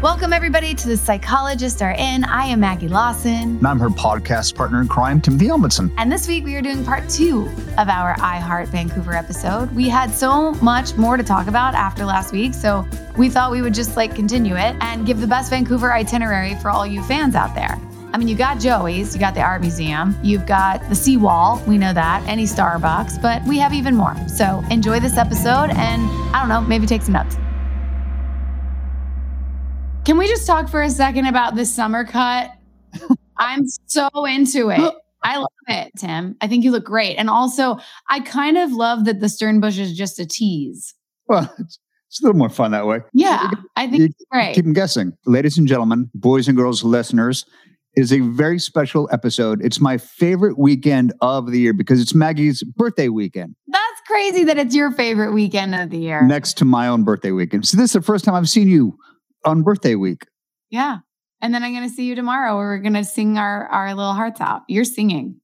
Welcome, everybody, to The Psychologists Are In. I am Maggie Lawson. And I'm her podcast partner in crime, Timothy Omundson. And this week we are doing part two of our I Heart Vancouver episode. We had so much more to talk about after last week, so we thought we would just like continue it and give the best Vancouver itinerary for all you fans out there. I mean, you got Joey's, you got the Art Museum, you've got the Seawall, we know that, any Starbucks, but we have even more. So enjoy this episode and I don't know, maybe take some notes. Can we just talk for a second about this summer cut? I'm so into it. I love it, Tim. I think you look great. And also, I kind of love that the Stern Bush is just a tease. Well, it's, it's a little more fun that way. Yeah, I think You it's great. Keep them guessing. Ladies and gentlemen, boys and girls listeners, it is a very special episode. It's my favorite weekend of the year because it's Maggie's birthday weekend That's crazy that it's your favorite weekend of the year. next to my own birthday weekend. So this is the first time I've seen you on birthday week. Yeah. And then I'm going to see you tomorrow where we're going to sing our, our little hearts out. You're singing.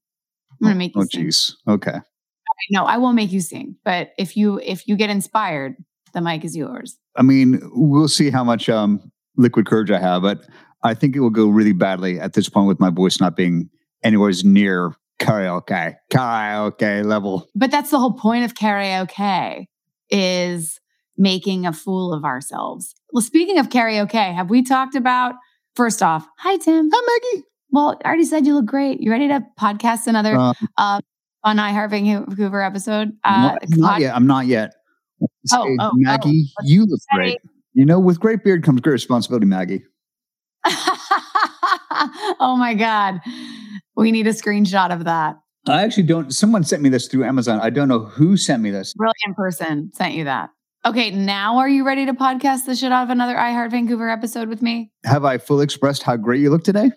I'm going to make you Oh, jeez. Okay. No, I won't make you sing. But if you if you get inspired, the mic is yours. I mean, we'll see how much um, liquid courage I have, but I think it will go really badly at this point with my voice not being anywhere near karaoke, karaoke level. But that's the whole point of karaoke is making a fool of ourselves. Well, speaking of karaoke, have we talked about first off, hi Tim. Hi, Maggie. Well, I already said you look great. You ready to podcast another Um, uh, on iHeart Vancouver episode? Uh, not, not yet. I'm not yet. Oh, Say, oh, oh. Maggie, you look say- great. You know, with great beard comes great responsibility, Maggie. oh my God. We need a screenshot of that. I actually don't. Someone sent me this through Amazon. I don't know who sent me this. Brilliant person sent you that. Okay, now are you ready to podcast the shit out of another iHeart Vancouver episode with me? Have I fully expressed how great you look today?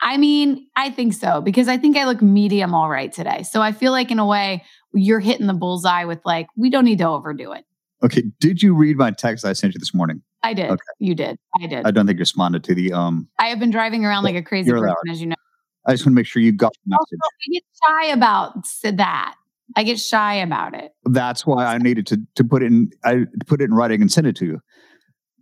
I mean, I think so because I think I look medium all right today. So I feel like, in a way, you're hitting the bullseye with like, we don't need to overdo it. Okay. Did you read my text I sent you this morning? I did. Okay. You did. I did. I don't think you responded to the. Um. I have been driving around like a crazy person, as you know. I just want to make sure you got the Also, message. I get shy about that. I get shy about it. That's why I needed to to put it in. I put it in writing and send it to you.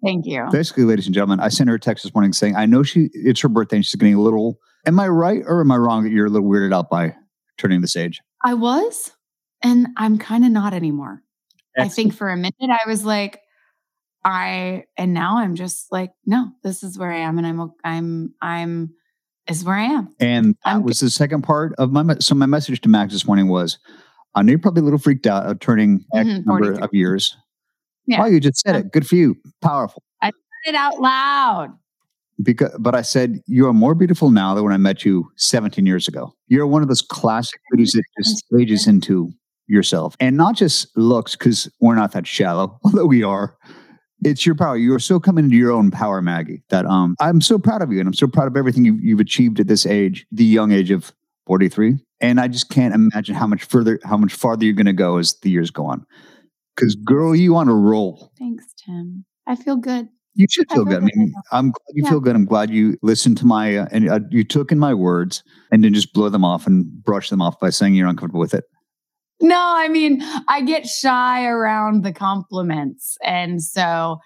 Thank you. Basically, ladies and gentlemen, I sent her a text this morning saying, "I know she it's her birthday and she's getting a little. Am I right or am I wrong that you're a little weirded out by turning this age?" I was, and I'm kind of not anymore. I think for a minute I was like, I, and now I'm just like, no, this is where I am, and I'm, I'm I'm, is where I am. And that I'm was the second part of my. So my message to Max this morning was, I know you're probably a little freaked out of turning X Mhm, number of years. Yeah. Well, you just said it. Good for you. Powerful. I said it out loud. Because, but I said you are more beautiful now than when I met you 17 years ago. You're one of those classic beauties that just ages into yourself, and not just looks, because we're not that shallow, although we are. It's your power. You are so coming into your own power, Maggie. That um, I'm so proud of you, and I'm so proud of everything you've, you've achieved at this age, the young age of 43. And I just can't imagine how much further, how much farther you're going to go as the years go on. Because, girl, you on a roll. Thanks, Tim. I feel good. You should I feel feel good. I mean, I'm glad you Yeah. feel good. I'm glad you listened to my uh, and uh, you took in my words and then just blow them off and brush them off by saying you're uncomfortable with it. No, I mean, I get shy around the compliments, and so,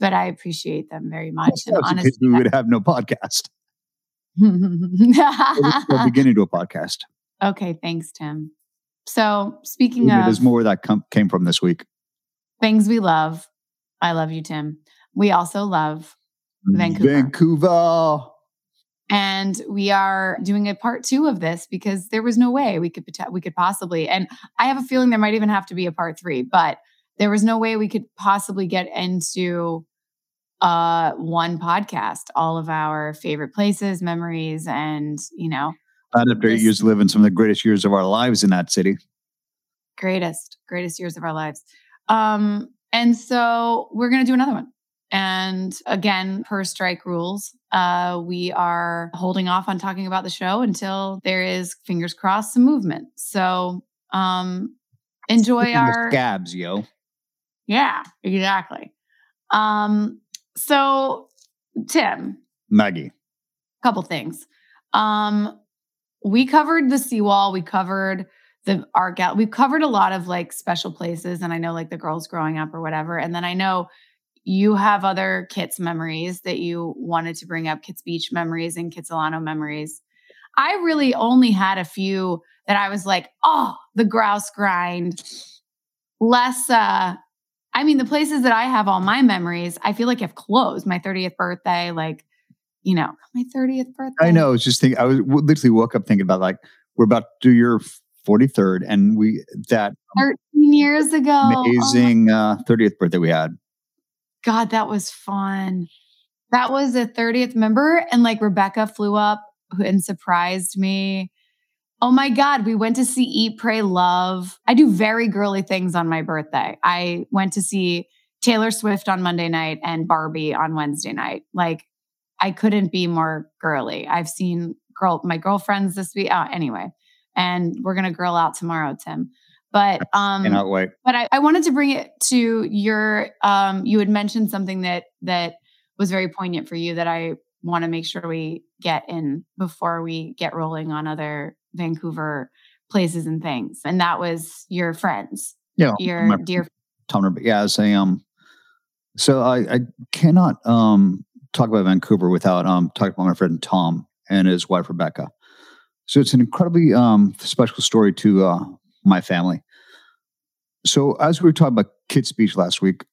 but I appreciate them very much. And honestly, we would have no podcast. We're beginning to a podcast. Okay, thanks, Tim. So, speaking Maybe of, There's more that com- came from this week. things we love. I love you, Tim. We also love Vancouver. Vancouver. And we are doing a part two of this because there was no way we could we could possibly. And I have a feeling there might even have to be a part three, but there was no way we could possibly get into uh one podcast all of our favorite places memories and you know Not after years living some of the greatest years of our lives in that city. greatest greatest years of our lives um and so we're gonna do another one and again per strike rules uh we are holding off on talking about the show until there is fingers crossed some movement so um enjoy Speaking our scabs, yo. yeah exactly um so tim Maggie. A couple things. Um, we covered the seawall. We covered the art gallery. We've covered a lot of like special places, and I know like the girls growing up or whatever. And then I know you have other Kits memories that you wanted to bring up, Kits Beach memories and Kitsilano memories. I really only had a few that I was like, oh, the grouse grind. Less uh I mean, the places that I have all my memories, I feel like have closed. My 30th birthday, like you know, my 30th birthday. I know. I was just thinking, I was literally woke up thinking about like, we're about to do your 43rd and we, that 13 years ago. Oh amazing uh, 30th birthday we had. God, that was fun. That was a 30th member. And like Rebecca flew up and surprised me. Oh my God, we went to see Eat, Pray, Love. I do very girly things on my birthday. I went to see Taylor Swift on Monday night and Barbie on Wednesday night. Like, I couldn't be more girly. I've seen girl my girlfriends this week. Uh, anyway, and we're gonna girl out tomorrow, Tim. But um, Cannot wait. but I, I wanted to bring it to your um you had mentioned something that that was very poignant for you that I want to make sure we get in before we get rolling on other Vancouver places and things. And that was your friends, Yeah. your dear Tom, but yeah, I was saying, um, so I, I cannot um talk about Vancouver without um talking about my friend Tom and his wife Rebecca. So it's an incredibly um special story to uh my family. So as we were talking about Kits Beach last week,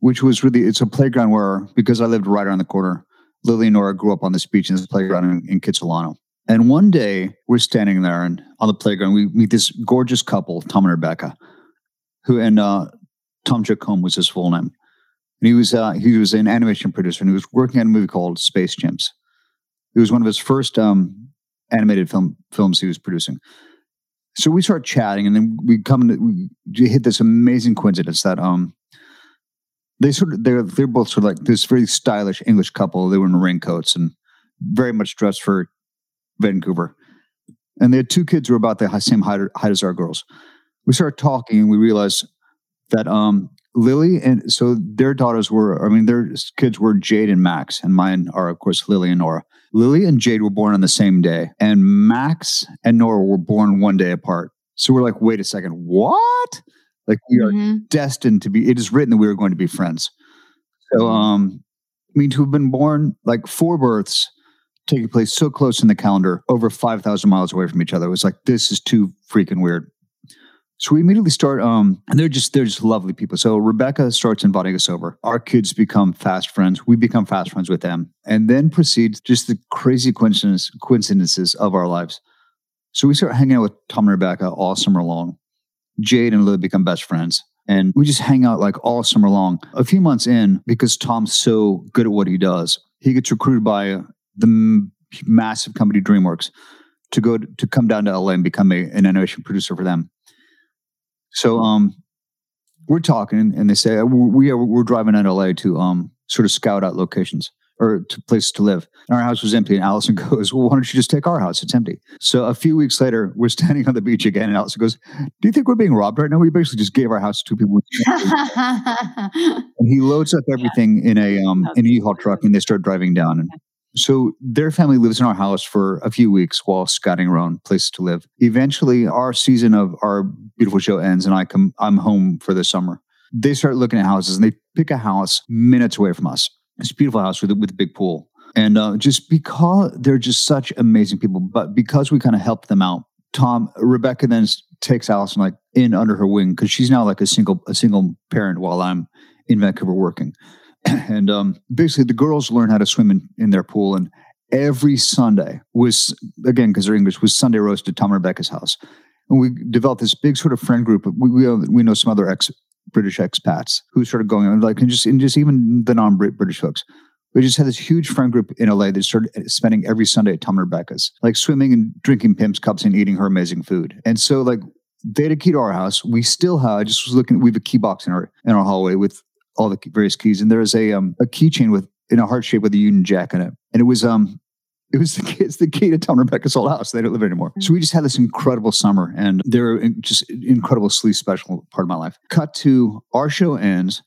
which was really it's a playground where because I lived right around the corner, Lily and Nora grew up on this beach in this playground in, in Kitsilano. And one day we're standing there and on the playground we meet this gorgeous couple, Tom and Rebecca, who and uh, Tom Jacomb was his full name. And he was uh, he was an animation producer and he was working on a movie called Space Chimps. It was one of his first um, animated film films he was producing. So we start chatting, and then we come to we hit this amazing coincidence that um they sort of they're they're both sort of like this very stylish English couple. They were in raincoats and very much dressed for Vancouver, and they had two kids who were about the same height, height as our girls. We started talking, and we realized that um Lily and so their daughters were I mean their kids were Jade and Max, and mine are of course Lily and Nora. Lily and Jade were born on the same day, and Max and Nora were born one day apart. So we're like, wait a second, what? Like we are Mhm. destined to be. It is written that we are going to be friends. So, um, I mean, to have been born like four births taking place so close in the calendar, over five thousand miles away from each other, it was like this is too freaking weird. So we immediately start, um, and they're just they're just lovely people. So Rebecca starts inviting us over. Our kids become fast friends. We become fast friends with them, and then proceeds just the crazy coincidence, coincidences of our lives. So we start hanging out with Tom and Rebecca all summer long. Jade and Lily become best friends. And we just hang out like all summer long. A few months in, because Tom's so good at what he does, he gets recruited by the massive company DreamWorks to go to, to come down to LA and become a, an animation producer for them. So um, we're talking, and they say "Uh, we are we're driving to LA to um sort of scout out locations or to places to live. And our house was empty, and Allison goes, "Well, why don't you just take our house? It's empty." So a few weeks later, we're standing on the beach again, and Allison goes, "Do you think we're being robbed right now? We basically just gave our house to two people." and he loads up everything in a um That's in a U-Haul truck, and they start driving down. And so their family lives in our house for a few weeks while scouting around places to live. Eventually, our season of our beautiful show ends, and I come I'm home for the summer. They start looking at houses, and they pick a house minutes away from us. It's a beautiful house with with a big pool. And uh, just because they're just such amazing people, but because we kind of helped them out, Tom, Rebecca then takes Allison like, in under her wing because she's now like a single a single parent while I'm in Vancouver working. and um, basically, the girls learn how to swim in, in their pool, and every Sunday was again because they're English was Sunday roast at Tom and Rebecca's house, and we developed this big sort of friend group. We we, we know some other ex British expats who started going on like and just and just even the non British folks. We just had this huge friend group in LA that started spending every Sunday at Tom and Rebecca's, like swimming and drinking Pimm's cups and eating her amazing food. And so like they had a key to our house. We still have. I just was looking. We have a key box in our in our hallway with all the various keys, and there's a um a keychain with in a heart shape with a Union Jack in it, and it was um it was the key, it's the key to Tom Rebecca's old house. They don't live anymore. So we just had this incredible summer, and they're just incredible sleep special part of my life. Cut to our show ends.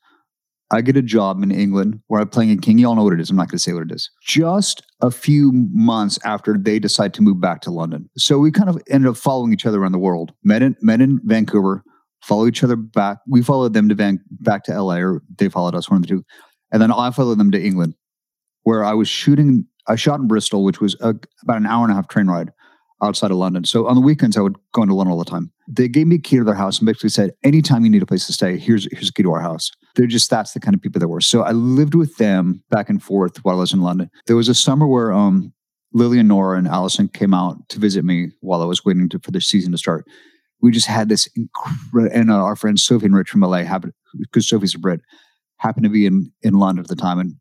I get a job in England where I'm playing a king. You all know what it is. I'm not going to say what it is. Just a few months after they decide to move back to London. So we kind of ended up following each other around the world. Met in, met in Vancouver, follow each other back. We followed them to Van, back to LA, or they followed us, one of the two. And then I followed them to England, where I was shooting. I shot in Bristol, which was a, about an hour and a half train ride outside of London. So on the weekends, I would go into London all the time. They gave me a key to their house and basically said, anytime you need a place to stay, here's here's a key to our house. They're just that's the kind of people they were. So I lived with them back and forth while I was in London. There was a summer where um, Lily and Nora and Allison came out to visit me while I was waiting to, for the season to start. We just had this incredible, and uh, our friend Sophie and Rich from LA happened because Sophie's a Brit, happened to be in in London at the time, and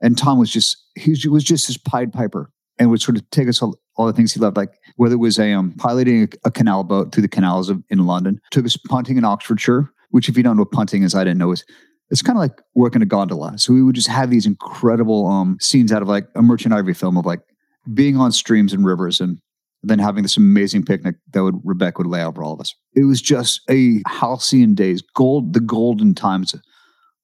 and Tom was just he was just his Pied Piper and would sort of take us all, all the things he loved, like whether it was a um, piloting a, a, canal boat through the canals of, in London, took us punting in Oxfordshire, which if you don't know what punting is, I didn't know is it's kind of like working a gondola. So we would just have these incredible um, scenes out of like a Merchant Ivory film of like being on streams and rivers and then having this amazing picnic that would Rebecca would lay out for all of us. It was just a halcyon days, gold, the golden times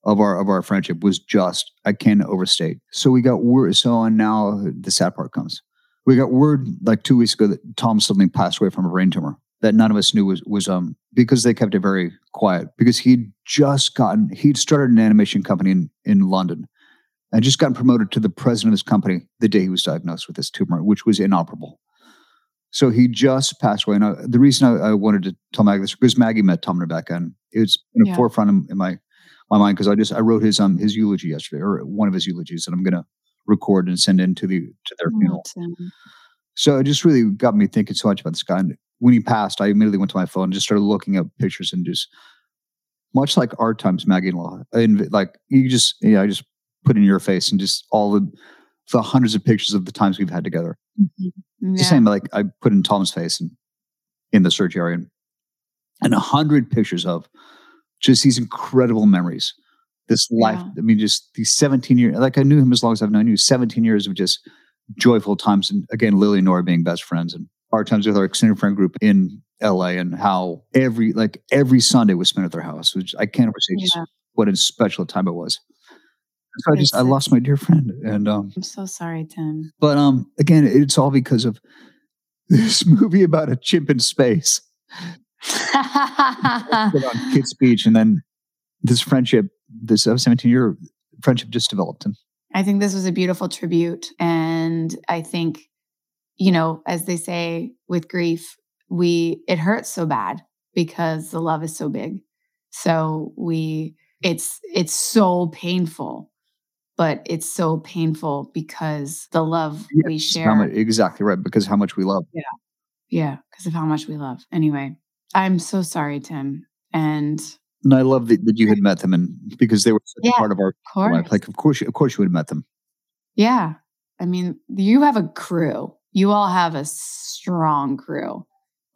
of our of our friendship was just I can't overstate. So we got word. So and now the sad part comes. We got word like two weeks ago that Tom suddenly passed away from a brain tumor that none of us knew was was um because they kept it very quiet because he'd just gotten he'd started an animation company in in London and just gotten promoted to the president of his company the day he was diagnosed with this tumor, which was inoperable. So he just passed away. And I, the reason I, I, wanted to tell Maggie this because Maggie met Tom and Rebecca, and it's in the yeah. forefront in, in my my mind because I just I wrote his um his eulogy yesterday or one of his eulogies that I'm gonna record and send in to the to their funeral. So it just really got me thinking so much about this guy. And when he passed, I immediately went to my phone and just started looking up pictures and just much like our times Maggie and Law. And like you just yeah, I just put in your face and just all the the hundreds of pictures of the times we've had together. Mm-hmm. Yeah. The same like I put in Tom's face and in the search area and, and a hundred pictures of just these incredible memories. This yeah. life, I mean, just these 17 years, like I knew him as long as I've known you, 17 years of just joyful times. And again, Lily and Nora being best friends and our times with our extended friend group in LA and how every, like every Sunday was spent at their house, which I can't ever say yeah. just what a special time it was. So I just, I lost my dear friend. And, um, I'm so sorry, Tim. But, um, again, it's all because of this movie about a chimp in space on Kits Beach, and then this friendship, this 17 year friendship just developed. And I think this was a beautiful tribute. And I think, you know, as they say with grief, we, it hurts so bad because the love is so big. So we, it's, it's so painful, but it's so painful because the love we share. Much, exactly right. Because how much we love. Yeah. Yeah. Because of how much we love. Anyway, I'm so sorry, Tim. And and I love that, that you had met them, and because they were such yeah, a part of our of life. Like, of course, you, of course, you would have met them. Yeah, I mean, you have a crew. You all have a strong crew.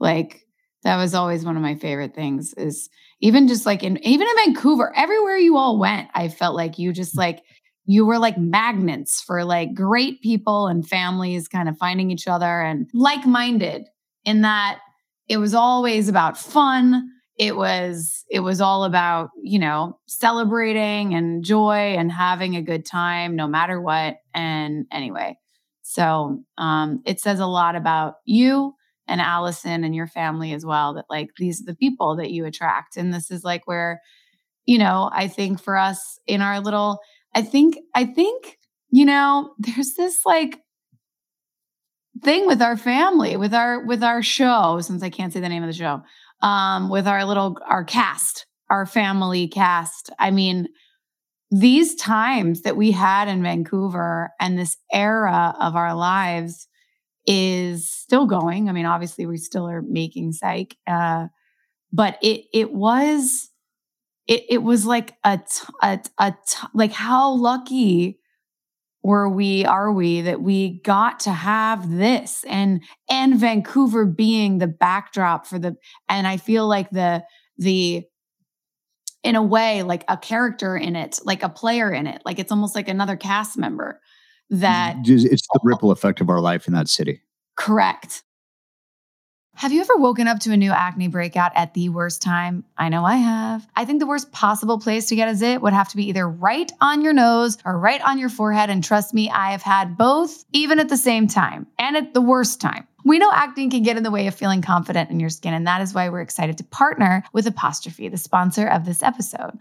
Like that was always one of my favorite things. Is even just like in even in Vancouver, everywhere you all went, I felt like you just like you were like magnets for like great people and families kind of finding each other and like minded in that it was always about fun. It was it was all about you know celebrating and joy and having a good time no matter what. And anyway so um, it says a lot about you and allison and your family as well that like these are the people that you attract. And this is like where you know i think for us in our little i think i think you know there's this like thing with our family, with our with our show, since I can't say the name of the show, um, with our little our cast, our family cast. I mean, these times that we had in Vancouver and this era of our lives is still going. I mean, obviously, we still are making psych, uh, but it it was it it was like a t- a, t- a t- like how lucky were we are we that we got to have this and and Vancouver being the backdrop for the and I feel like the the in a way like a character in it like a player in it like it's almost like another cast member that it's the ripple effect of our life in that city. Correct have you ever woken up to a new acne breakout at the worst time? I know I have. I think the worst possible place to get a zit would have to be either right on your nose or right on your forehead. And trust me, I have had both, even at the same time and at the worst time. We know acne can get in the way of feeling confident in your skin, and that is why we're excited to partner with Apostrophe, the sponsor of this episode.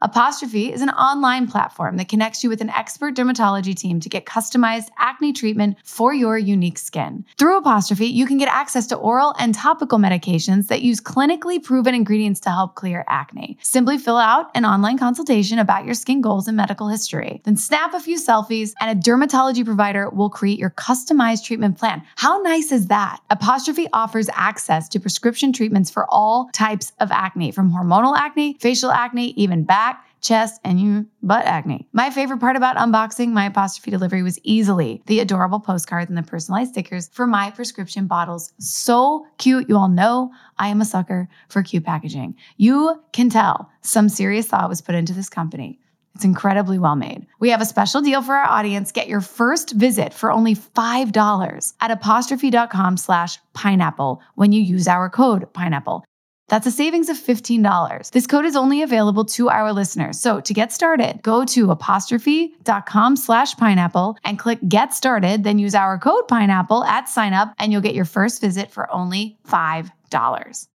Apostrophe is an online platform that connects you with an expert dermatology team to get customized acne treatment for your unique skin. Through Apostrophe, you can get access to oral and topical medications that use clinically proven ingredients to help clear acne. Simply fill out an online consultation about your skin goals and medical history. Then snap a few selfies, and a dermatology provider will create your customized treatment plan. How nice is that? Apostrophe offers access to prescription treatments for all types of acne, from hormonal acne, facial acne, even back chest, and you butt acne. My favorite part about unboxing my apostrophe delivery was easily the adorable postcards and the personalized stickers for my prescription bottles. So cute. You all know I am a sucker for cute packaging. You can tell some serious thought was put into this company. It's incredibly well made. We have a special deal for our audience. Get your first visit for only $5 at apostrophe.com slash pineapple when you use our code pineapple. That's a savings of $15. This code is only available to our listeners. So to get started, go to apostrophe.com slash pineapple and click get started. Then use our code pineapple at sign up and you'll get your first visit for only $5.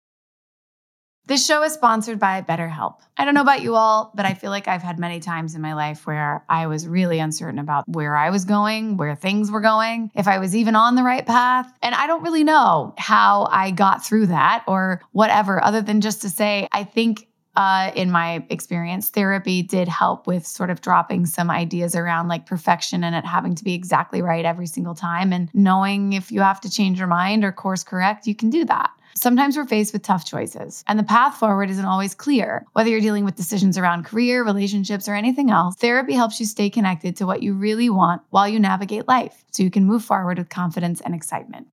This show is sponsored by BetterHelp. I don't know about you all, but I feel like I've had many times in my life where I was really uncertain about where I was going, where things were going, if I was even on the right path. And I don't really know how I got through that or whatever, other than just to say, I think uh, in my experience, therapy did help with sort of dropping some ideas around like perfection and it having to be exactly right every single time. And knowing if you have to change your mind or course correct, you can do that. Sometimes we're faced with tough choices, and the path forward isn't always clear. Whether you're dealing with decisions around career, relationships, or anything else, therapy helps you stay connected to what you really want while you navigate life so you can move forward with confidence and excitement.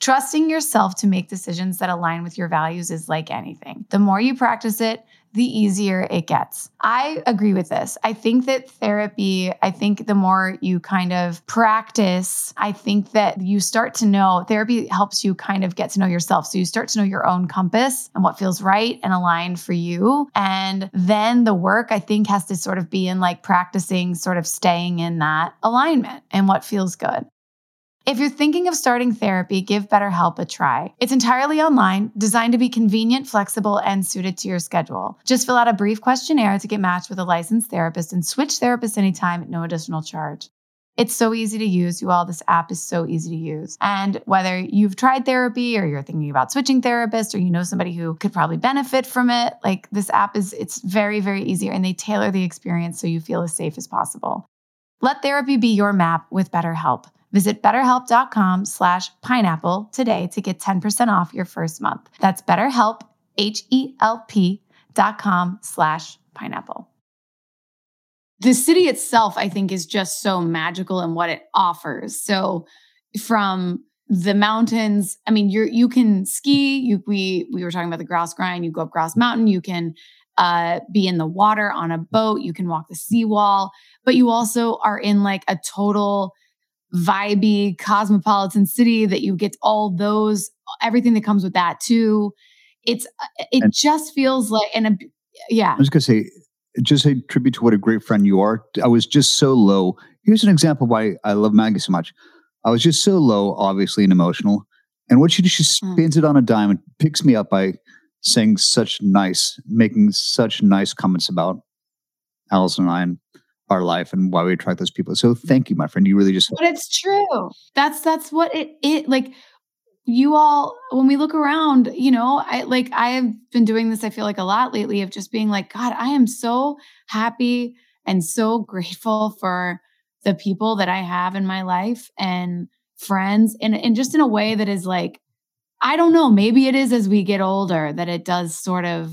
Trusting yourself to make decisions that align with your values is like anything. The more you practice it, the easier it gets. I agree with this. I think that therapy, I think the more you kind of practice, I think that you start to know therapy helps you kind of get to know yourself. So you start to know your own compass and what feels right and aligned for you. And then the work, I think, has to sort of be in like practicing, sort of staying in that alignment and what feels good. If you're thinking of starting therapy, give BetterHelp a try. It's entirely online, designed to be convenient, flexible, and suited to your schedule. Just fill out a brief questionnaire to get matched with a licensed therapist and switch therapists anytime at no additional charge. It's so easy to use. You all, this app is so easy to use. And whether you've tried therapy or you're thinking about switching therapists or you know somebody who could probably benefit from it, like this app is, it's very, very easy and they tailor the experience so you feel as safe as possible. Let therapy be your map with BetterHelp. Visit betterhelp.com slash pineapple today to get 10% off your first month. That's betterhelp, H-E-L-P dot com slash pineapple. The city itself, I think, is just so magical in what it offers. So from the mountains, I mean, you're you can ski. You we we were talking about the Grouse Grind. You go up Grouse Mountain. You can uh, be in the water on a boat. You can walk the seawall, but you also are in like a total vibey cosmopolitan city that you get all those everything that comes with that too. It's uh, it and just feels like and a, yeah. I was gonna say just a tribute to what a great friend you are. I was just so low. Here's an example why i love maggie so much. I was just so low obviously and emotional. And what she does she hmm. spins mm. it on a dime and picks me up by saying such nice making such nice comments about allison and i and our life and why we attract those people. So thank you, my friend. You really just But it's true. That's that's what it it like you all, when we look around, you know, I like, I have been doing this, I feel like a lot lately of just being like, God, I am so happy and so grateful for the people that I have in my life and friends and, and just in a way that is like, I don't know, maybe it is as we get older that it does sort of,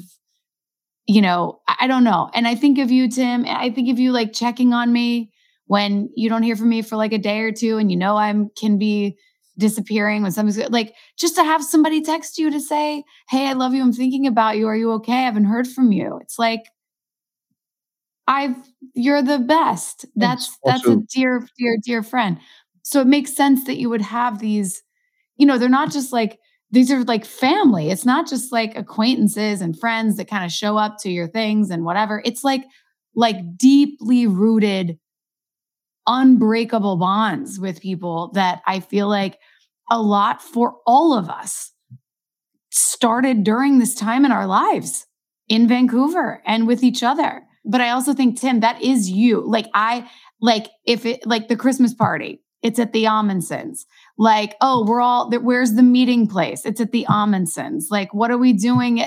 you know, I don't know. And I think of you, Tim, I think of you like checking on me when you don't hear from me for like a day or two and you know I'm can be disappearing when something's like just to have somebody text you to say, Hey, I love you. I'm thinking about you. Are you okay? I haven't heard from you. It's like I've you're the best. That's that's a dear, dear, dear friend. So it makes sense that you would have these, you know, they're not just like these are like family. It's not just like acquaintances and friends that kind of show up to your things and whatever. It's like like deeply rooted unbreakable bonds with people that I feel like a lot for all of us started during this time in our lives in Vancouver and with each other. But I also think, Tim, that is you. Like, I like if it like the Christmas party, it's at the Omundson's. Like, oh, we're all where's the meeting place? It's at the Omundson's. Like, what are we doing?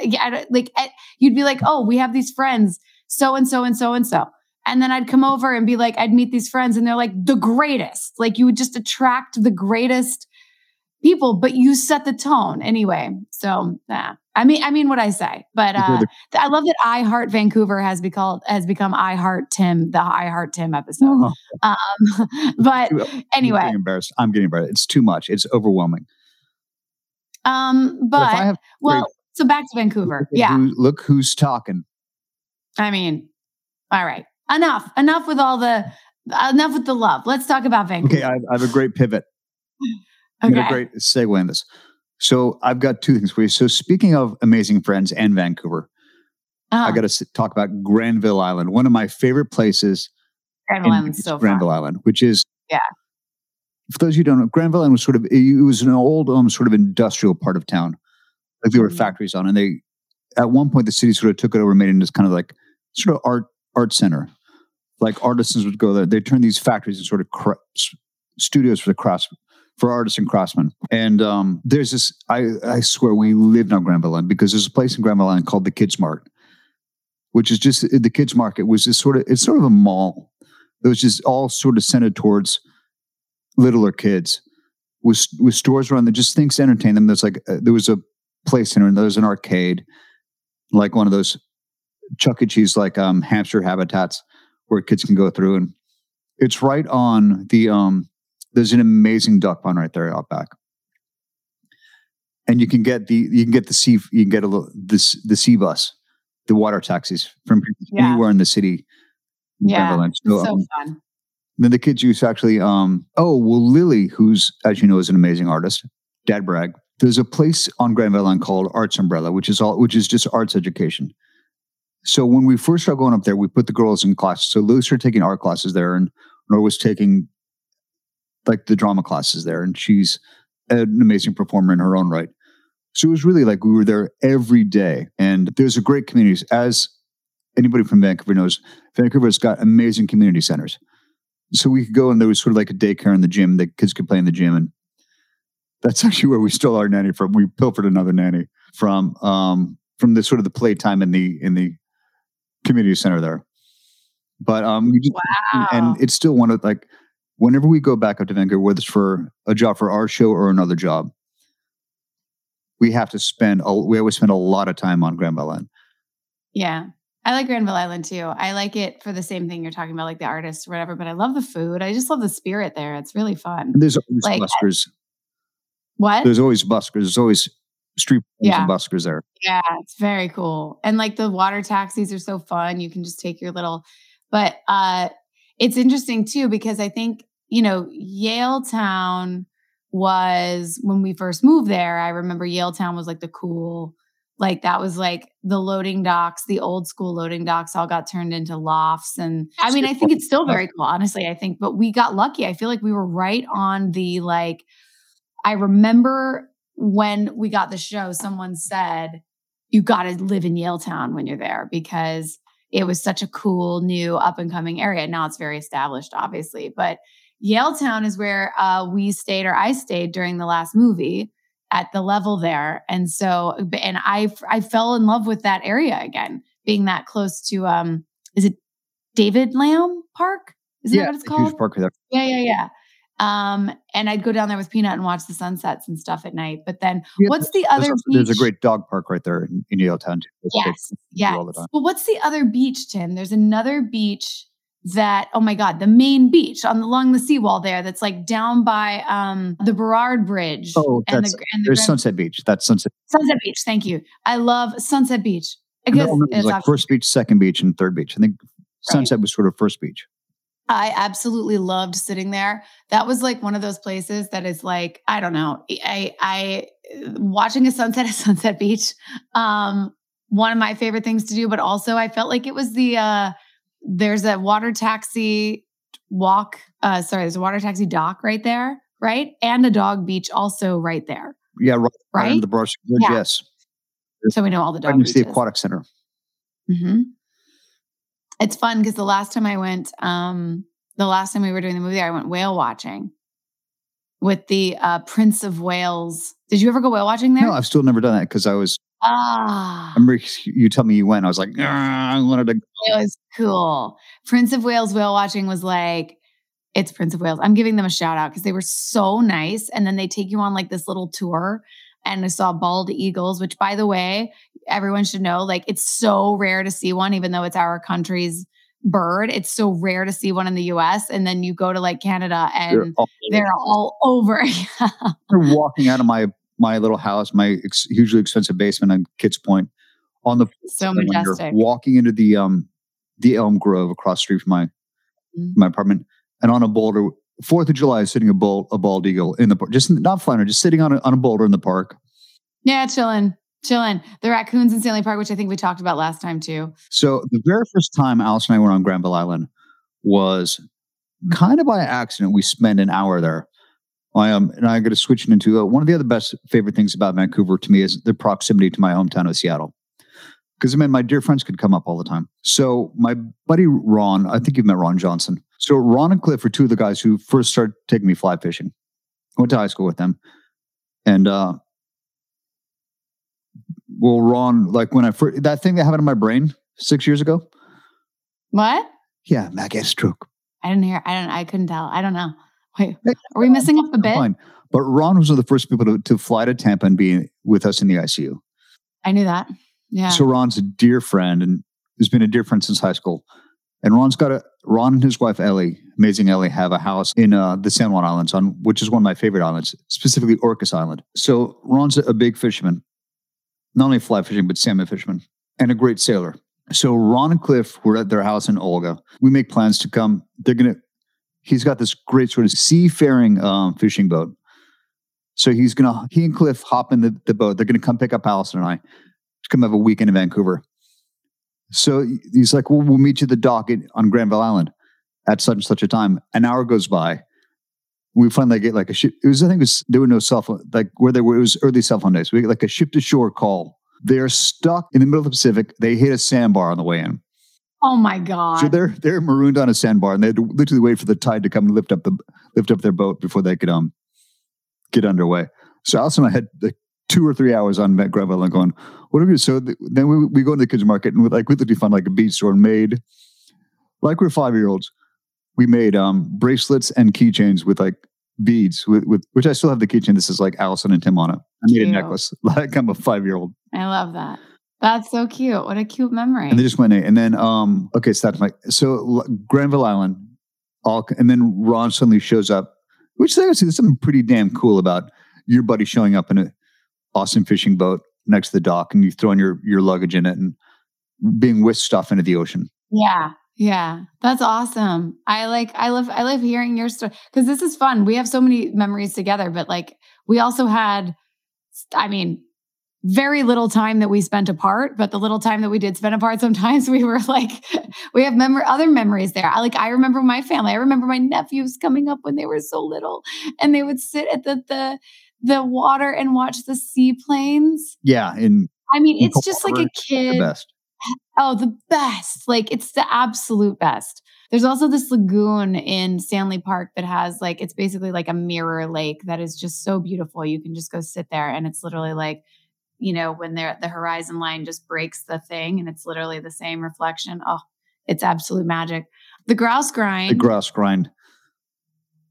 Like, eh, you'd be like, oh, we have these friends, so and so and so and so. And then I'd come over and be like, I'd meet these friends and they're like the greatest. Like you would just attract the greatest people, but you set the tone anyway. So yeah. I mean, I mean what I say, but uh, I love that I Heart Vancouver has become has become I Heart Tim, the I Heart Tim episode. Oh. Um, but anyway, I'm getting embarrassed. I'm getting embarrassed. It's too much. It's overwhelming. Um, but, but well, great, so back to Vancouver. Look yeah, who, look who's talking. I mean, all right enough, enough with all the, enough with the love. Let's talk about Vancouver. Okay, I, I have a great pivot. okay. a great segue in this. So I've got two things for you. So speaking of amazing friends and Vancouver, uh-huh. I got to talk about Granville Island, one of my favorite places. Granville Island, so Granville fun. Island, which is yeah. For those who don't know, Granville Island was sort of it was an old um, sort of industrial part of town, like there were mm-hmm. factories on, and they at one point the city sort of took it over and made it into kind of like sort of art art center like artisans would go there. They turn these factories into sort of cra- studios for the crafts for artists and craftsmen. And um, there's this. I I swear we lived on Granville Island because there's a place in Granville Island called the Kids Mart, which is just the Kids Market was this sort of it's sort of a mall. It was just all sort of centered towards littler kids with with stores around that just things to entertain them. There's like uh, there was a place center and there was an arcade, like one of those Chuck E. Cheese like um, hamster habitats where kids can go through. And it's right on the, um, there's an amazing duck pond right there out back. And you can get the, you can get the sea, you can get a little, this, the sea bus, the water taxis from yeah. anywhere in the city. Yeah. So, so um, fun. Then the kids use actually, um, oh, well, Lily, who's, as you know, is an amazing artist, Dad brag. There's a place on Granville Island called Arts Umbrella, which is all, which is just arts education. So when we first started going up there, we put the girls in classes. So Lou started taking art classes there, and Nora was taking like the drama classes there, and she's an amazing performer in her own right. So it was really like we were there every day, and there's a great community. As anybody from Vancouver knows, Vancouver's got amazing community centers. So we could go, and there was sort of like a daycare in the gym. The kids could play in the gym, and that's actually where we stole our nanny from. We pilfered another nanny from um, from the sort of the playtime in the in the community center there. But um, just, wow. and it's still one of like whenever we go back up to Vancouver, whether it's for a job for our show or another job, we have to spend a, we always spend a lot of time on Granville Island. Yeah. I like Granville Island too. I like it for the same thing you're talking about, like the artists or whatever, but I love the food. I just love the spirit there. It's really fun. And there's always like, buskers. What? There's always buskers. There's always street yeah. and buskers there. Yeah, it's very cool. And like the water taxis are so fun. You can just take your little but uh it's interesting too because I think, you know, Yaletown was when we first moved there, I remember Yaletown was like the cool like that was like the loading docks, the old school loading docks all got turned into lofts. And I mean, I think it's still very cool, honestly. I think, but we got lucky. I feel like we were right on the like, I remember when we got the show, someone said, you got to live in Yaletown when you're there because it was such a cool, new, up and coming area. Now it's very established, obviously, but Yaletown is where uh, we stayed or I stayed during the last movie. at the level there. And so, and I, I fell in love with that area again, being that close to, um, is it David Lam Park? Isn't yeah, that what it's called? Huge park there. Yeah, yeah, yeah. Um, and I'd go down there with Peanut and watch the sunsets and stuff at night. But then, Yeah, what's the other? beach? there's a great dog park right there in, in Yaletown. Yes, yes. all the time. But what's the other beach, Tim? There's another beach that oh my god, the main beach on along the seawall there. That's like down by um the Burrard Bridge. Oh, and that's the, and the there's Grand- Sunset Beach. That's Sunset. Sunset Beach. Thank you. I love Sunset Beach. I guess no, it's like first beach, second beach, and third beach. I think Sunset was sort of first beach. I absolutely loved sitting there. That was like one of those places that is like, I don't know. I I watching a sunset at Sunset Beach. Um one of my favorite things to do, but also I felt like it was the uh there's a water taxi walk uh sorry, there's a water taxi dock right there, right? And a dog beach also right there. Yeah, right. right Right? the Street Bridge. Yeah. Yes, So we know all the dog to the. Aquatic Center. Mm-hmm. It's fun because the last time I went, um, the last time we were doing the movie there, I went whale watching with the uh, Prince of Whales. Did you ever go whale watching there? No, I've still never done that because I was. Ah, I remember you tell me you went. I was like, "Ah, I wanted to. Go. It was cool. Prince of Whales whale watching was like, it's Prince of Whales. I'm giving them a shout out because they were so nice. And then they take you on like this little tour. And I saw bald eagles, which by the way, everyone should know, like it's so rare to see one, even though it's our country's bird. It's so rare to see one in the US. And then you go to like Canada They're and all- they're all over. They're walking out of my my little house, my ex- hugely expensive basement on Kits Point, on the so majestic. walking into the um the Elm Grove across the street from my Mhm. my apartment, and on a boulder. Fourth of July, sitting a bald a bald eagle in the park, just not flying, just sitting on a, on a boulder in the park. Yeah, chilling. Chilling. The raccoons in Stanley Park, which I think we talked about last time too. So the very first time Alice and I were on Granville Island was kind of by accident. We spent an hour there. I um and I'm going to switch it into uh, one of the other best favorite things about Vancouver to me is the proximity to my hometown of Seattle. Because I mean, my dear friends could come up all the time. So my buddy Ron, I think you've met Ron Johnson. So Ron and Cliff are two of the guys who first started taking me fly fishing. I went to high school with them, and uh, well, Ron, like when I first that thing that happened in my brain six years ago. What? Yeah, Mac had a stroke. I didn't hear. I don't. I couldn't tell. I don't know. Wait, are we missing up a bit? Fine. But Ron was one of the first people to, to fly to Tampa and be with us in the ICU. I knew that. Yeah. So Ron's a dear friend and has been a dear friend since high school. And Ron's got a Ron and his wife Ellie, amazing Ellie, have a house in uh, the San Juan Islands, on which is one of my favorite islands, specifically Orcas Island. So Ron's a, big fisherman, not only fly fishing but salmon fisherman, and a great sailor. So Ron and Cliff were at their house in Olga. We make plans to come. They're gonna. He's got this great sort of seafaring um, fishing boat. So he's gonna. He and Cliff hop in the, the boat. They're gonna come pick up Allison and I to come have a weekend in Vancouver. So he's like, well, we'll meet you at the dock in, on Granville Island at such and such a time. An hour goes by. We finally get like a ship. It was, I think it was, there were no cell phone, like where they were, it was early cell phone days. We get like a ship to shore call. They're stuck in the middle of the Pacific. They hit a sandbar on the way in. Oh my god. So they're, they're marooned on a sandbar and they had to literally wait for the tide to come and lift up the, lift up their boat before they could, um, get underway. So Alice and I had like two or three hours on Met Granville and going, what are we? So th- then we, we go to the kids market and we like we literally found like a beach store and made like we're five year olds. We made um bracelets and keychains with like beads with, with which I still have the keychain. This is like Allison and Tim on it. I made Cute. a necklace like I'm a five year old. I love that. That's so cute. What a cute memory. And they just went in. And then um okay, so that's my so Granville Island. All and then Ron suddenly shows up, which there's there's something pretty damn cool about your buddy showing up in an awesome fishing boat next to the dock and you throwing your your luggage in it and being whisked off into the ocean. Yeah. Yeah. That's awesome. I like I love I love hearing your story cuz this is fun. We have so many memories together, but like we also had I mean very little time that we spent apart, but the little time that we did spend apart, sometimes we were like, we have memor- other memories there. I like, I remember my family. I remember my nephews coming up when they were so little, and they would sit at the the the water and watch the seaplanes. Yeah, and I mean, it's just like a kid. best. Oh, the best. Like it's the absolute best. There's also this lagoon in Stanley Park that has like it's basically like a mirror lake that is just so beautiful. You can just go sit there and it's literally like, you know, when they're at the horizon line just breaks the thing and it's literally the same reflection. Oh, it's absolute magic. The grouse grind. The grouse grind.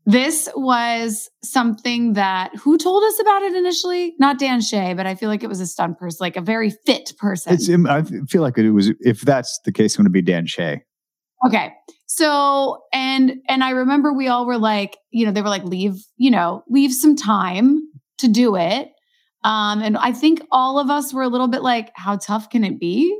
This was something that who told us about it initially? Not Dan Shea, but I feel like it was a stunt person, like a very fit person. It's, I feel like it was, if that's the case, it's going to be Dan Shea. Okay. So, and, and I remember we all were like, you know, they were like, leave, you know, leave some time to do it. Um, and I think all of us were a little bit like, how tough can it be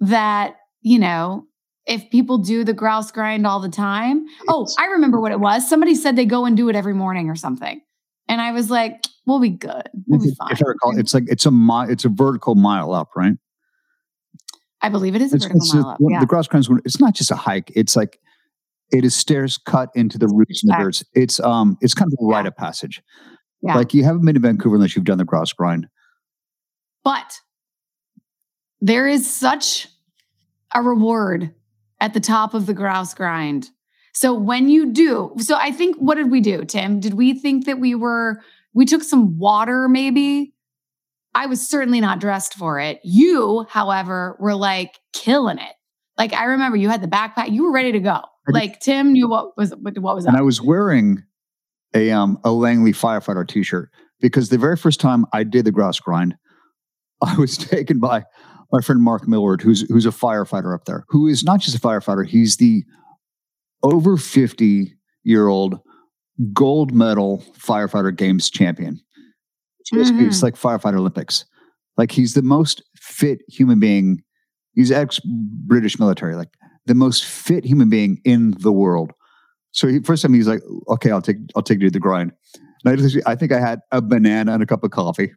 that, you know, if people do the grouse grind all the time. Oh, I remember what it was. Somebody said they go and do it every morning or something. And I was like, we'll be good. We'll be fine. If I recall, it's like it's a mile, it's a vertical mile up, right? I believe it is a It's, vertical it's mile a- up. Yeah. The grouse grind. It's not just a hike. It's like it is stairs cut into the roots and the Respect. dirt. It's um, it's kind of a Yeah. rite of passage. Yeah. Like you haven't been to Vancouver unless you've done the grouse grind. But there is such a reward at the top of the grouse grind. So when you do, so I think what did we do, Tim? Did we think that we were we took some water maybe? I was certainly not dressed for it. You, however, were like killing it. Like I remember you had the backpack, you were ready to go. Like Tim knew what was what was And. I was wearing a um a Langley firefighter T-shirt because the very first time I did the grouse grind, I was taken by my friend Mark Millward, who's who's a firefighter up there, who is not just a firefighter, he's the over 50 year old gold medal firefighter games champion. It's, basically- it's like firefighter Olympics. Like he's the most fit human being. He's ex British military, like the most fit human being in the world. So he, first time he's like, "Okay, I'll take I'll take you to the grind." And I, I think I had a banana and a cup of coffee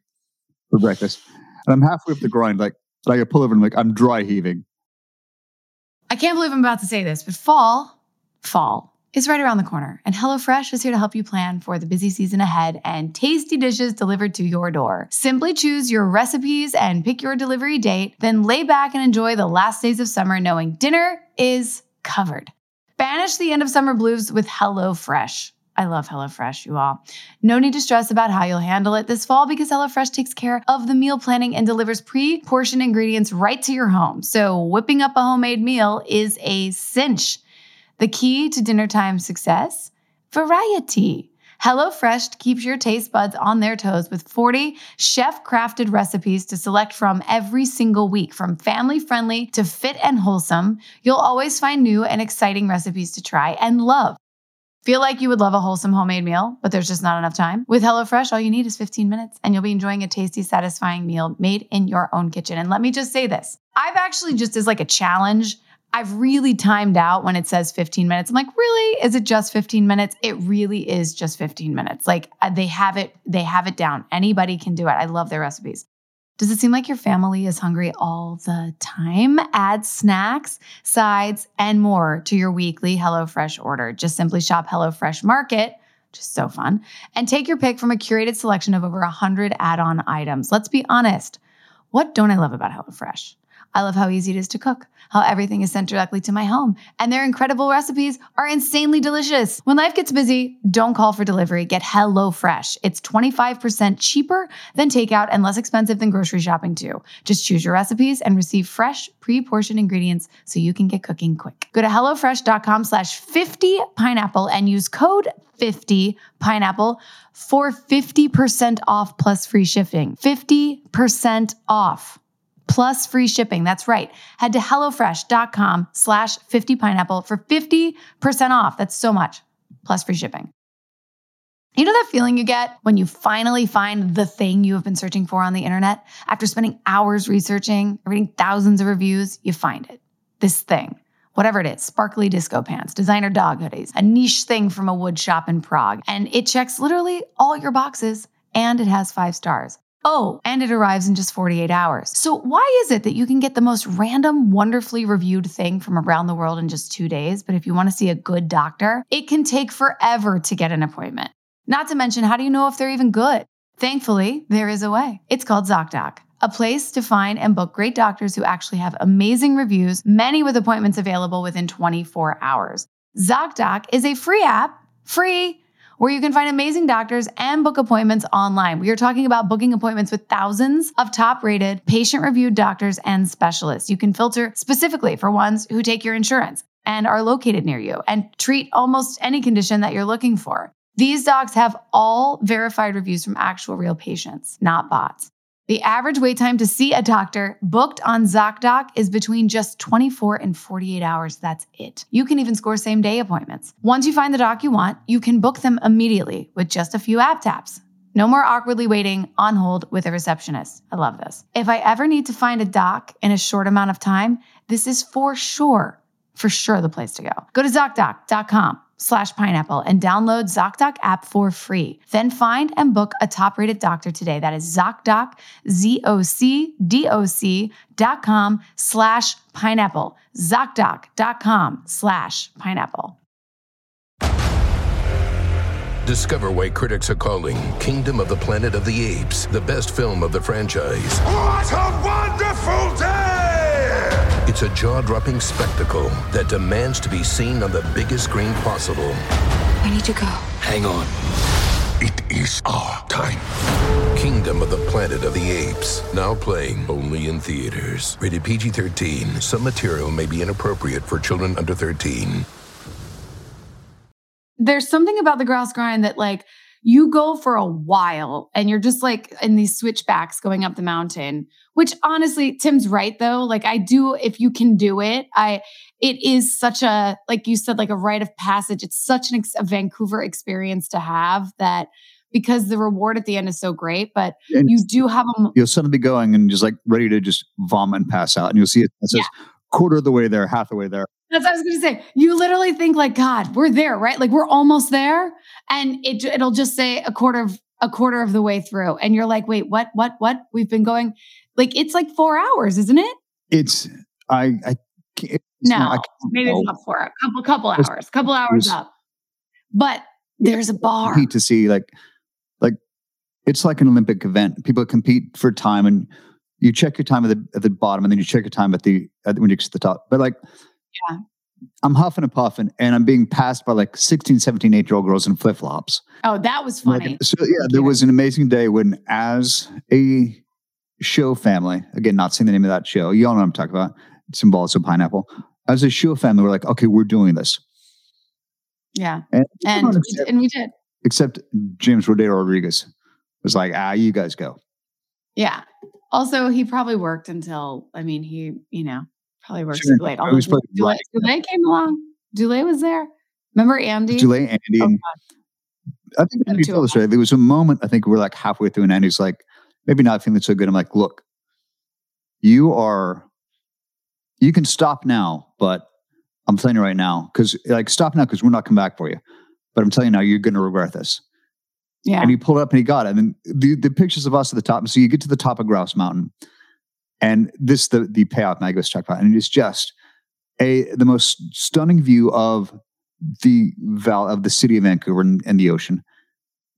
for breakfast, and I'm halfway up the grind, like like I pull over and I'm like I'm dry heaving. I can't believe I'm about to say this, but fall, fall is right around the corner, and HelloFresh is here to help you plan for the busy season ahead and tasty dishes delivered to your door. Simply choose your recipes and pick your delivery date, then lay back and enjoy the last days of summer knowing dinner is covered. Banish the end of summer blues with HelloFresh. I love HelloFresh, you all. No need to stress about how you'll handle it this fall because HelloFresh takes care of the meal planning and delivers pre portioned ingredients right to your home. So, whipping up a homemade meal is a cinch. The key to dinner time success? Variety. HelloFresh keeps your taste buds on their toes with 40 chef crafted recipes to select from every single week. From family friendly to fit and wholesome, you'll always find new and exciting recipes to try and love. Feel like you would love a wholesome homemade meal, but there's just not enough time? With HelloFresh, all you need is 15 minutes and you'll be enjoying a tasty, satisfying meal made in your own kitchen. And let me just say this I've actually, just as like a challenge, I've really timed out when it says 15 minutes. I'm like, really? Is it just 15 minutes? It really is just 15 minutes. Like uh, they have it, they have it down. Anybody can do it. I love their recipes. Does it seem like your family is hungry all the time? Add snacks, sides, and more to your weekly HelloFresh order. Just simply shop HelloFresh Market, which is so fun, and take your pick from a curated selection of over 100 add on items. Let's be honest. What don't I love about HelloFresh? I love how easy it is to cook, how everything is sent directly to my home, and their incredible recipes are insanely delicious. When life gets busy, don't call for delivery. Get HelloFresh. It's 25% cheaper than takeout and less expensive than grocery shopping, too. Just choose your recipes and receive fresh, pre-portioned ingredients so you can get cooking quick. Go to HelloFresh.com slash 50 pineapple and use code 50 pineapple for 50% off plus free shipping. 50% off plus free shipping. That's right. Head to HelloFresh.com slash 50 pineapple for 50% off. That's so much plus free shipping. You know that feeling you get when you finally find the thing you have been searching for on the internet? After spending hours researching, reading thousands of reviews, you find it. This thing, whatever it is sparkly disco pants, designer dog hoodies, a niche thing from a wood shop in Prague. And it checks literally all your boxes and it has five stars. Oh, and it arrives in just 48 hours. So, why is it that you can get the most random, wonderfully reviewed thing from around the world in just two days? But if you want to see a good doctor, it can take forever to get an appointment. Not to mention, how do you know if they're even good? Thankfully, there is a way. It's called ZocDoc. a place to find and book great doctors who actually have amazing reviews, many with appointments available within 24 hours. ZocDoc is a free app, free, where you can find amazing doctors and book appointments online. We are talking about booking appointments with thousands of top rated, patient reviewed doctors and specialists. You can filter specifically for ones who take your insurance and are located near you and treat almost any condition that you're looking for. These docs have all verified reviews from actual real patients, not bots. The average wait time to see a doctor booked on ZocDoc is between just 24 and 48 hours. That's it. You can even score same day appointments. Once you find the doc you want, you can book them immediately with just a few app taps. No more awkwardly waiting on hold with a receptionist. I love this. If I ever need to find a doc in a short amount of time, this is for sure, for sure the place to go. Go to ZocDoc.com slash pineapple and download ZocDoc app for free. Then find and book a top rated doctor today. That is ZocDoc, Z-O-C-D-O-C dot com slash pineapple. ZocDoc.com slash pineapple. Discover why critics are calling Kingdom of the Planet of the Apes the best film of the franchise. What a wonderful day! It's a jaw dropping spectacle that demands to be seen on the biggest screen possible. We need to go. Hang on. It is our time. Kingdom of the Planet of the Apes. Now playing only in theaters. Rated PG 13. Some material may be inappropriate for children under 13. There's something about the grouse grind that like you go for a while and you're just like in these switchbacks going up the mountain which honestly tim's right though like i do if you can do it i it is such a like you said like a rite of passage it's such an ex- a vancouver experience to have that because the reward at the end is so great but And you do have a you'll suddenly be going and just like ready to just vomit and pass out. And you'll see it, it says quarter of the way there, half the way there. That's what I was going to say. You literally think like, God, we're there, right? Like we're almost there, and it it'll just say a quarter of a quarter of the way through, and you're like, wait, what, what, what? We've been going, like it's like four hours, isn't it? It's, I, I, can't- it's No, not- I maybe it's not four, a couple, couple It's- hours, couple hours up. But there's a bar. compete to see like like it's like an Olympic event. People compete for time and you check your time at the at the bottom and then you check your time at the at the, when you get to the top. But like Yeah. I'm huffing and puffing and I'm being passed by like 16, 17, 8 year old girls in flip flops. Oh, that was funny. so yeah, there was an amazing day when as a show family, again, not saying the name of that show, you all know what I'm talking about. It's involved so pineapple. As a show family, we're like, okay, we're doing this. yeah, And, and except, and we did. except James Roday Rodriguez was like, ah, you guys go. Yeah. Also, he probably worked until. I mean, he you know probably worked Sure. late. I was probably Dulé, right. Dulé came along. Dulé was there. Remember Andy? Julie, Andy, Oh, I think And Andy told us right. There was a moment I think we're like halfway through, and Andy's like, maybe not feeling so good. I'm like, look, you are, you can stop now, but I'm telling you right now, because like stop now because we're not coming back for you. But I'm telling you now, you're going to regret this. yeah. And he pulled up and he got it. And then the, the pictures of us at the top. So you get to the top of Grouse Mountain, and this the the payoff Magos talked about, and it's just a the most stunning view of the val of the city of Vancouver and, and the ocean.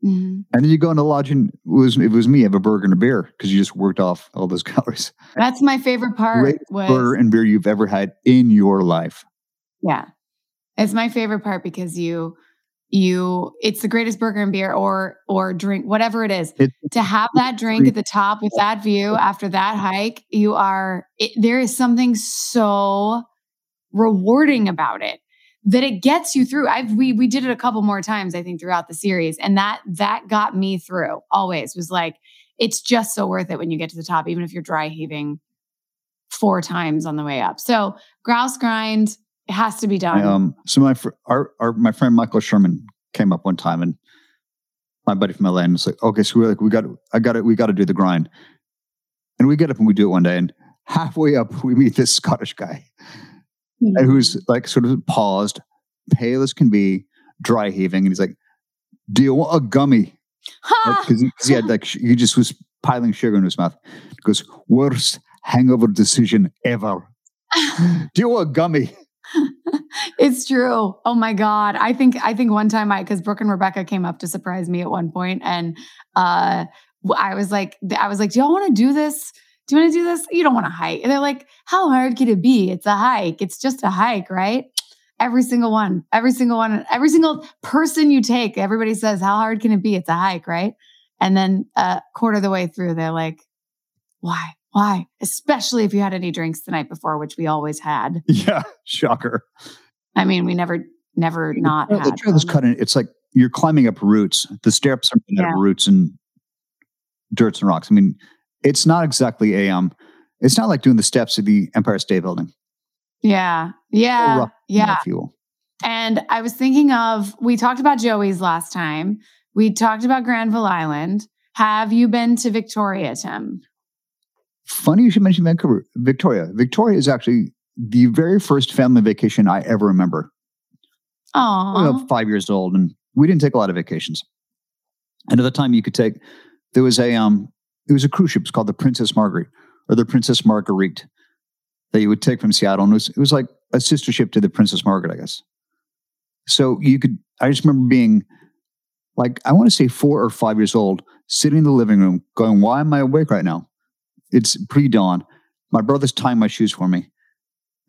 Mhm. And then you go into lodge and it was it was me, have a burger and a beer because you just worked off all those calories. That's my favorite part. Greatest Was burger and beer you've ever had in your life. Yeah. It's my favorite part because you you it's the greatest burger and beer or or drink whatever it is. It, To have that drink at the top with that view after that hike, you are it, there is something so rewarding about it that it gets you through. I've we we did it a couple more times I think throughout the series and that that got me through. Always was like it's just so worth it when you get to the top even if you're dry heaving four times on the way up. So, grouse grind it has to be done. um, so my fr- our, our my friend Michael Sherman came up one time and my buddy from LA and was like, okay, so we're like, we got I got it, we got to do the grind. And we get up and we do it one day, and halfway up we meet this Scottish guy Mm-hmm. who's like sort of paused, pale as can be, dry heaving, and he's like, "Do you want a gummy?" Because he, 'cause he had like he just was piling sugar in his mouth. He goes, "Worst hangover decision ever." Do you want a gummy? it's true. Oh my god. I think I think one time I because Brooke and Rebecca came up to surprise me at one point, and uh, I was like, I was like, do y'all want to do this? Do you want to do this? You don't want to hike. And they're like, how hard could it be? It's a hike. It's just a hike, right? Every single one, every single one, every single person you take, everybody says, how hard can it be? It's a hike, right? And then a quarter of the way through, they're like, why? Why? Especially if you had any drinks the night before, which we always had. Yeah, shocker. I mean, we never, never not the, had. the trail is them. cut in. It's like you're climbing up roots. The steps are made out Yeah. of roots and dirts and rocks. I mean, it's not exactly a um. It's not like doing the steps of the Empire State Building. Yeah. Yeah. rough, Yeah. you. And I was thinking of, we talked about Joey's last time. We talked about Granville Island. Have you been to Victoria, Tim? Funny you should mention Vancouver, Victoria. Victoria is actually the very first family vacation I ever remember. Oh, five years old, and we didn't take a lot of vacations. And at the time, you could take there was a um, it was a cruise ship. It's called the Princess Margaret or the Princess Marguerite that you would take from Seattle, and it was it was like a sister ship to the Princess Margaret, I guess. So you could. I just remember being like I want to say four or five years old, sitting in the living room, going, "Why am I awake right now? It's pre dawn. My brother's tying my shoes for me."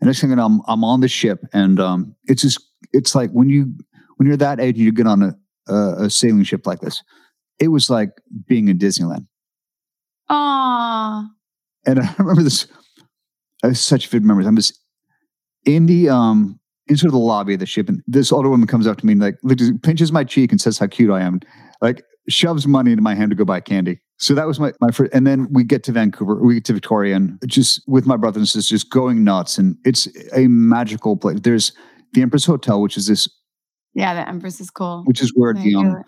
And next thing know, I'm I'm on the ship, and um, it's just it's like when you when you're that age you get on a, a a sailing ship like this, it was like being in Disneyland. Aw. And I remember this. I have such vivid memories. I'm just in the um in sort of the lobby of the ship, and this older woman comes up to me and like pinches my cheek and says how cute I am, like shoves money into my hand to go buy candy. So that was my my first. And then we get to Vancouver, we get to Victoria, and just with my brothers and sisters, just going nuts. And it's a magical place. There's the Empress Hotel, which is this, Yeah, the Empress is cool. which is where the um.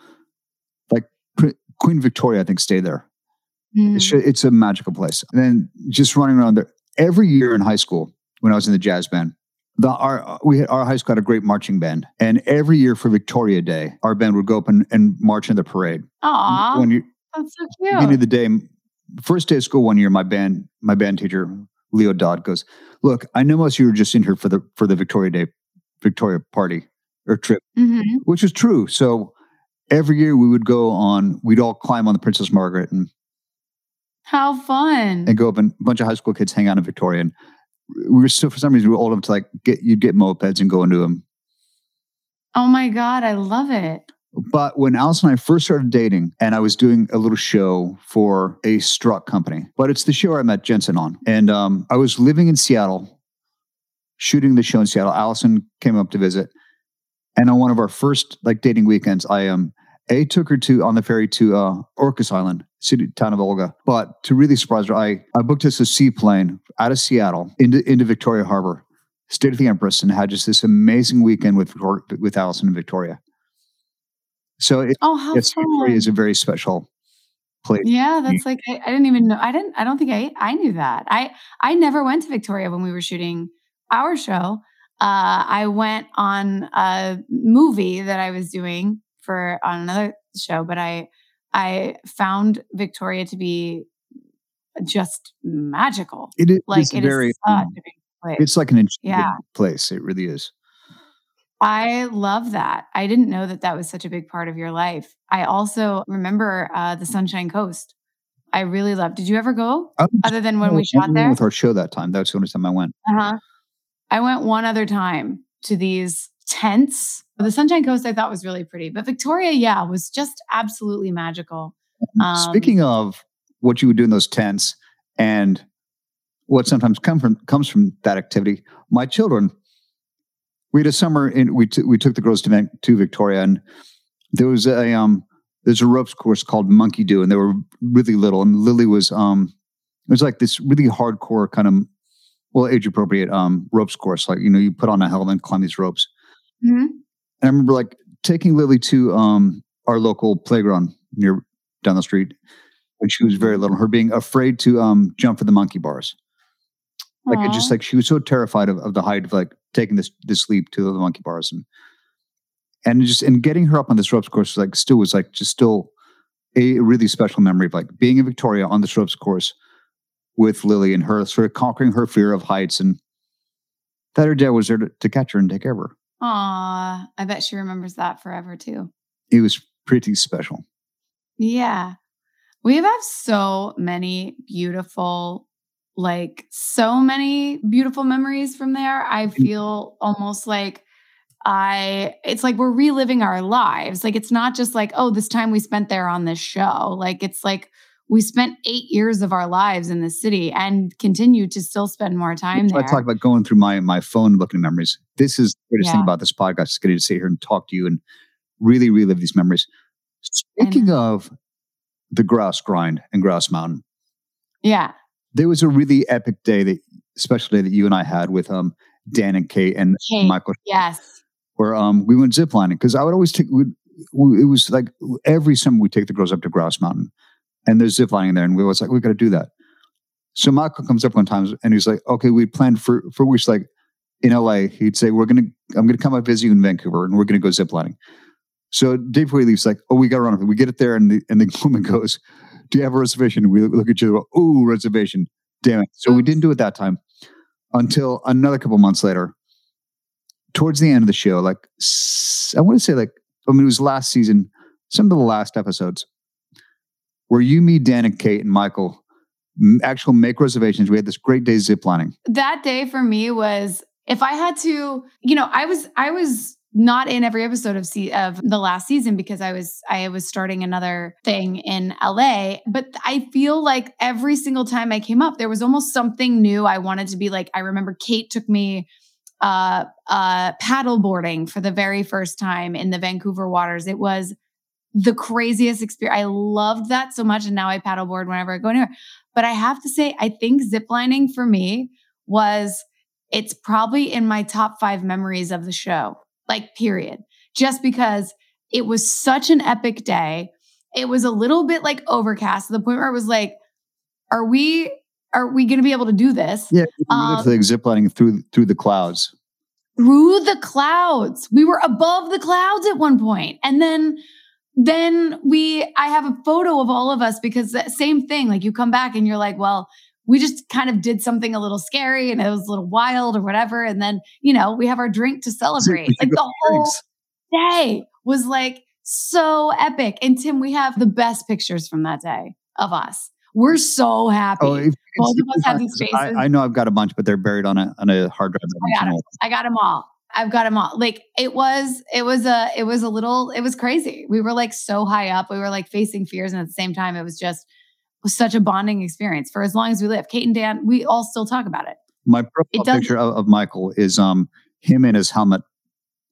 Pre- Queen Victoria, I think, stayed there. Mhm. It's, it's a magical place. And then just running around there every year in high school when I was in the jazz band. The, our we had, our high school had a great marching band, and every year for Victoria Day, our band would go up and, and march in the parade. Aw, When you that's so cute. beginning of the day, first day of school one year, my band my band teacher Leo Dodd goes, "Look, I know most of you are just in here for the for the Victoria Day Victoria party or trip, Mhm. which is true. So every year we would go on, we'd all climb on the Princess Margaret and How fun. and go up and a bunch of high school kids hang out in Victoria. And we were still, for some reason, we were old enough to like get, you'd get mopeds and go into them. Oh my God, I love it. But when Alice and I first started dating, and I was doing a little show for a struck company, but it's the show I met Jensen on. And um, I was living in Seattle, shooting the show in Seattle. Allison came up to visit. And on one of our first like dating weekends, I um A took her to on the ferry to uh Orcas Island, town of Olga. But to really surprise her, I I booked us a seaplane out of Seattle into into Victoria Harbor, stayed at the Empress, and had just this amazing weekend with with Allison and Victoria. So it, Oh, how yes, fun. Victoria is a very special place. Yeah, that's like I, I didn't even know. I didn't. I don't think I I knew that. I I never went to Victoria when we were shooting our show. Uh, I went on a movie that I was doing for on another show, but I I found Victoria to be just magical. It is Like it's it is very. such a um, big place. it's like an Yeah. place. It really is. I love that. I didn't know that that was such a big part of your life. I also remember uh, the Sunshine Coast. I really loved. Did you ever go? Other than when we shot there? with our show that time. That was the only time I went. Uh-huh. I went one other time to these tents. The Sunshine Coast I thought was really pretty, but Victoria, yeah, was just absolutely magical. Um, Speaking of what you would do in those tents and what sometimes come from comes from that activity, my children, we had a summer in we t- we took the girls to to Victoria and there was a um there's a ropes course called Monkey Do and they were really little and Lily was um it was like this really hardcore kind of well age appropriate um ropes course like you know you put on a helmet and climb these ropes mhm. And I remember like taking Lily to um our local playground near down the street when she was very little, her being afraid to um jump for the monkey bars. Like it just like she was so terrified of, of the height of like taking this this leap to the monkey bars and and just and getting her up on this ropes course like still was like just still a really special memory of like being in Victoria on this ropes course with Lily and her sort of conquering her fear of heights and that her dad was there to, to catch her and take care of her. Aw, I bet she remembers that forever too. It was pretty special. Yeah. We have so many beautiful like so many beautiful memories from there. I mm. feel almost like I it's like we're reliving our lives. Like it's not just like, oh, this time we spent there on this show. Like it's like we spent eight years of our lives in the city and continue to still spend more time there. I talk about going through my my phone looking at memories. This is the greatest Yeah. thing about this podcast is getting to sit here and talk to you and really relive these memories. Speaking of the grouse grind and grouse mountain, yeah. there was a really epic day that special day that you and I had with um Dan and Kate and Kate, Michael Yes. where um we went ziplining because I would always take we, it was like every summer we take the girls up to Grouse Mountain and there's ziplining there and we was like we got to do that. So Michael comes up one time and he's like, okay, we planned for for weeks like in LA. He'd say we're gonna I'm gonna come up visit you in Vancouver and we're gonna go ziplining. So Dave before he leaves, like, oh, we got to run. We get it there, and the and the woman goes, "Do you have a reservation?" We look at each other. Oh, reservation! Damn it! So we mm. didn't do it that time until another couple months later. Towards the end of the show, like I want to say, like I mean, it was last season, some of the last episodes, where you, me, Dan, and Kate and Michael actual make reservations. We had this great day ziplining. that day for me was if I had to, you know, I was I was not in every episode of se- of the last season because I was I was starting another thing in LA, but I feel like every single time I came up there was almost something new I wanted to be like I remember Kate took me uh uh paddle boarding for the very first time in the Vancouver waters. It was the craziest experience. I loved that so much and now I paddleboard whenever I go anywhere. But I have to say I think ziplining for me was it's probably in my top five memories of the show, like, period. Just because it was such an epic day. It was a little bit like overcast to the point where it was like, are we are we gonna be able to do this Yeah, we Um, like ziplining through through the clouds. through the clouds? We were above the clouds at one. And then then we I have a photo of all of us because that same thing, like you come back and you're like, well, we just kind of did something a little scary and it was a little wild or whatever. And then, you know, we have our drink to celebrate. Like the whole day was like so epic. And Tim, we have the best pictures from that day of us. We're so happy. Oh, if you can Both of us have these these I, faces. I know I've got a bunch, but they're buried on a on a hard drive. Oh I got. I got them all. I've got them all. Like it was, it was a, it was a little, it was crazy. We were like so high up. We were like facing fears, and at the same time, it was just it was such a bonding experience for as long as we live. Kate and Dan, we all still talk about it. My profile does- picture of, of Michael is um him in his helmet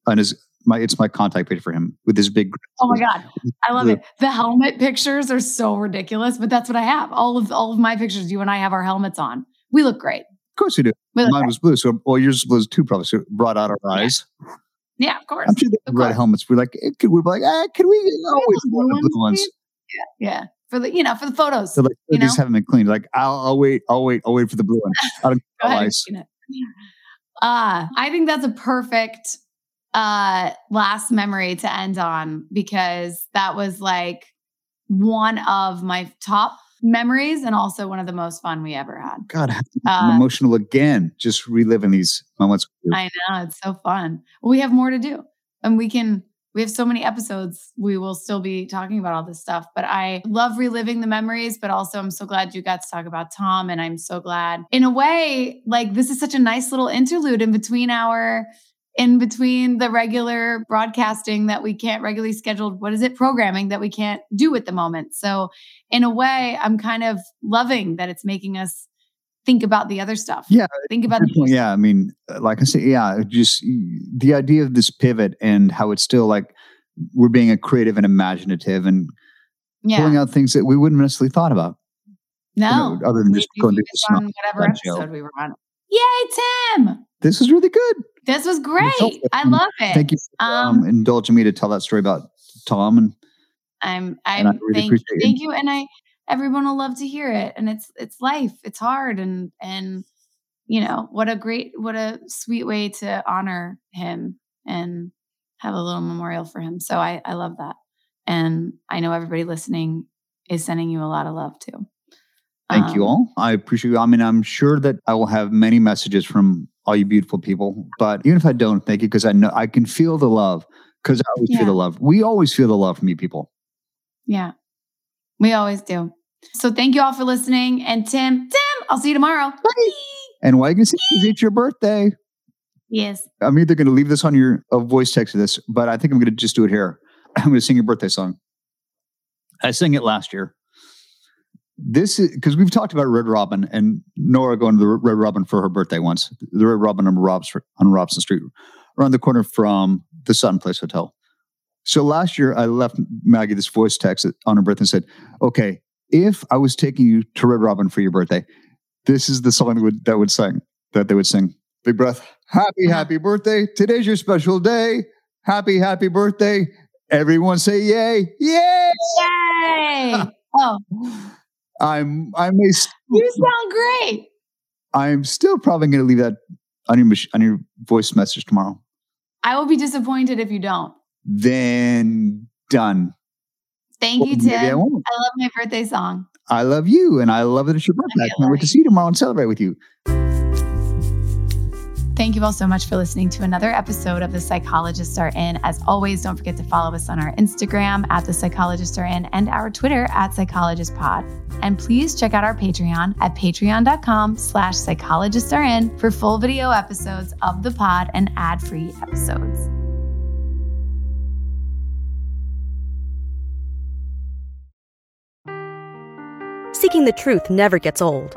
and his my it's my contact picture for him with his big. Oh my god, I love it. The helmet pictures are so ridiculous, but that's what I have. All of all of my pictures, you and I have our helmets on. We look great. Of course we do. Mine great. was blue, so well yours was too probably. So brought out our eyes. Yeah, of course. I'm sure they red helmets. We're like, eh, could we be like, ah, can we? Oh, the want blue the blue ones, ones. Yeah, for the you know for the photos. So like, You these know? haven't been cleaned. Like, I'll, I'll wait. I'll wait. I'll wait for the blue one. I don't Go ahead. ice. Christina. Uh, I think that's a perfect uh last memory to end on because that was like one of my top memories and also one of the most fun we ever had. God, I'm Uh, emotional again. Just reliving these moments. I know it's so fun. We have more to do, and we can. We have so many episodes. We will still be talking about all this stuff, but I love reliving the memories. But also, I'm so glad you got to talk about Tom, and I'm so glad, in a way, like this is such a nice little interlude in between our, in between the regular broadcasting that we can't regularly scheduled. What is it? Programming that we can't do at the moment. So, in a way, I'm kind of loving that it's making us think about the other stuff. Yeah, think about the yeah, I mean, like I said, yeah, just the idea of this pivot and how it's still like we're being a creative and imaginative and yeah. pulling out things that we wouldn't necessarily thought about. you No, know, other than we just going to whatever that show. episode we were on. Yay, Tim! This was really good. This was great. I love it. Thank you for um, Um, indulging me to tell that story about Tom. And I'm. and I I'm. really thank, appreciate thank you, and I. Everyone will love to hear it, and it's it's life. It's hard, and and you know what a great, what a sweet way to honor him and have a little memorial for him. So I I love that, and I know everybody listening is sending you a lot of love too. Thank you Um, all. I appreciate you. I mean, I'm sure that I will have many messages from all you beautiful people. But even if I don't, thank you because I know I can feel the love because I always Yeah. feel the love. We always feel the love from you people. Yeah, we always do. So thank you all for listening. And Tim, Tim, I'll see you tomorrow. Bye. And why are you going to sing? 'Cause It's your birthday. Yes. I'm either going to leave this on your uh, voice text of this, but I think I'm going to just do it here. I'm going to sing your birthday song. I sang it last year. This is because we've talked about Red Robin and Nora going to the Red Robin for her birthday once. The Red Robin on, Robs, on Robson Street, around the corner from the Sutton Place Hotel. So last year, I left Maggie this voice text on her birthday and said, "Okay, if I was taking you to Red Robin for your birthday, this is the song that would that would sing that they would sing. Big breath. Happy, happy birthday. Today's your special day. Happy, happy birthday. Everyone say yay. Yay. Yay! oh, I'm I may st- you sound great. I'm still probably going to leave that on your on your voice message tomorrow. I will be disappointed if you don't. Then done. Thank you, Well, I Tim. won't. I love my birthday song. I love you and I love that it's your birthday. I can't wait to see you tomorrow and celebrate with you. Thank you all so much for listening to another episode of The Psychologists Are In. As always, don't forget to follow us on our Instagram at The Psychologists Are In and our Twitter at PsychologistPod. And please check out our Patreon at patreon.com slash psychologists are in for full video episodes of the pod and ad-free episodes. Seeking the truth never gets old.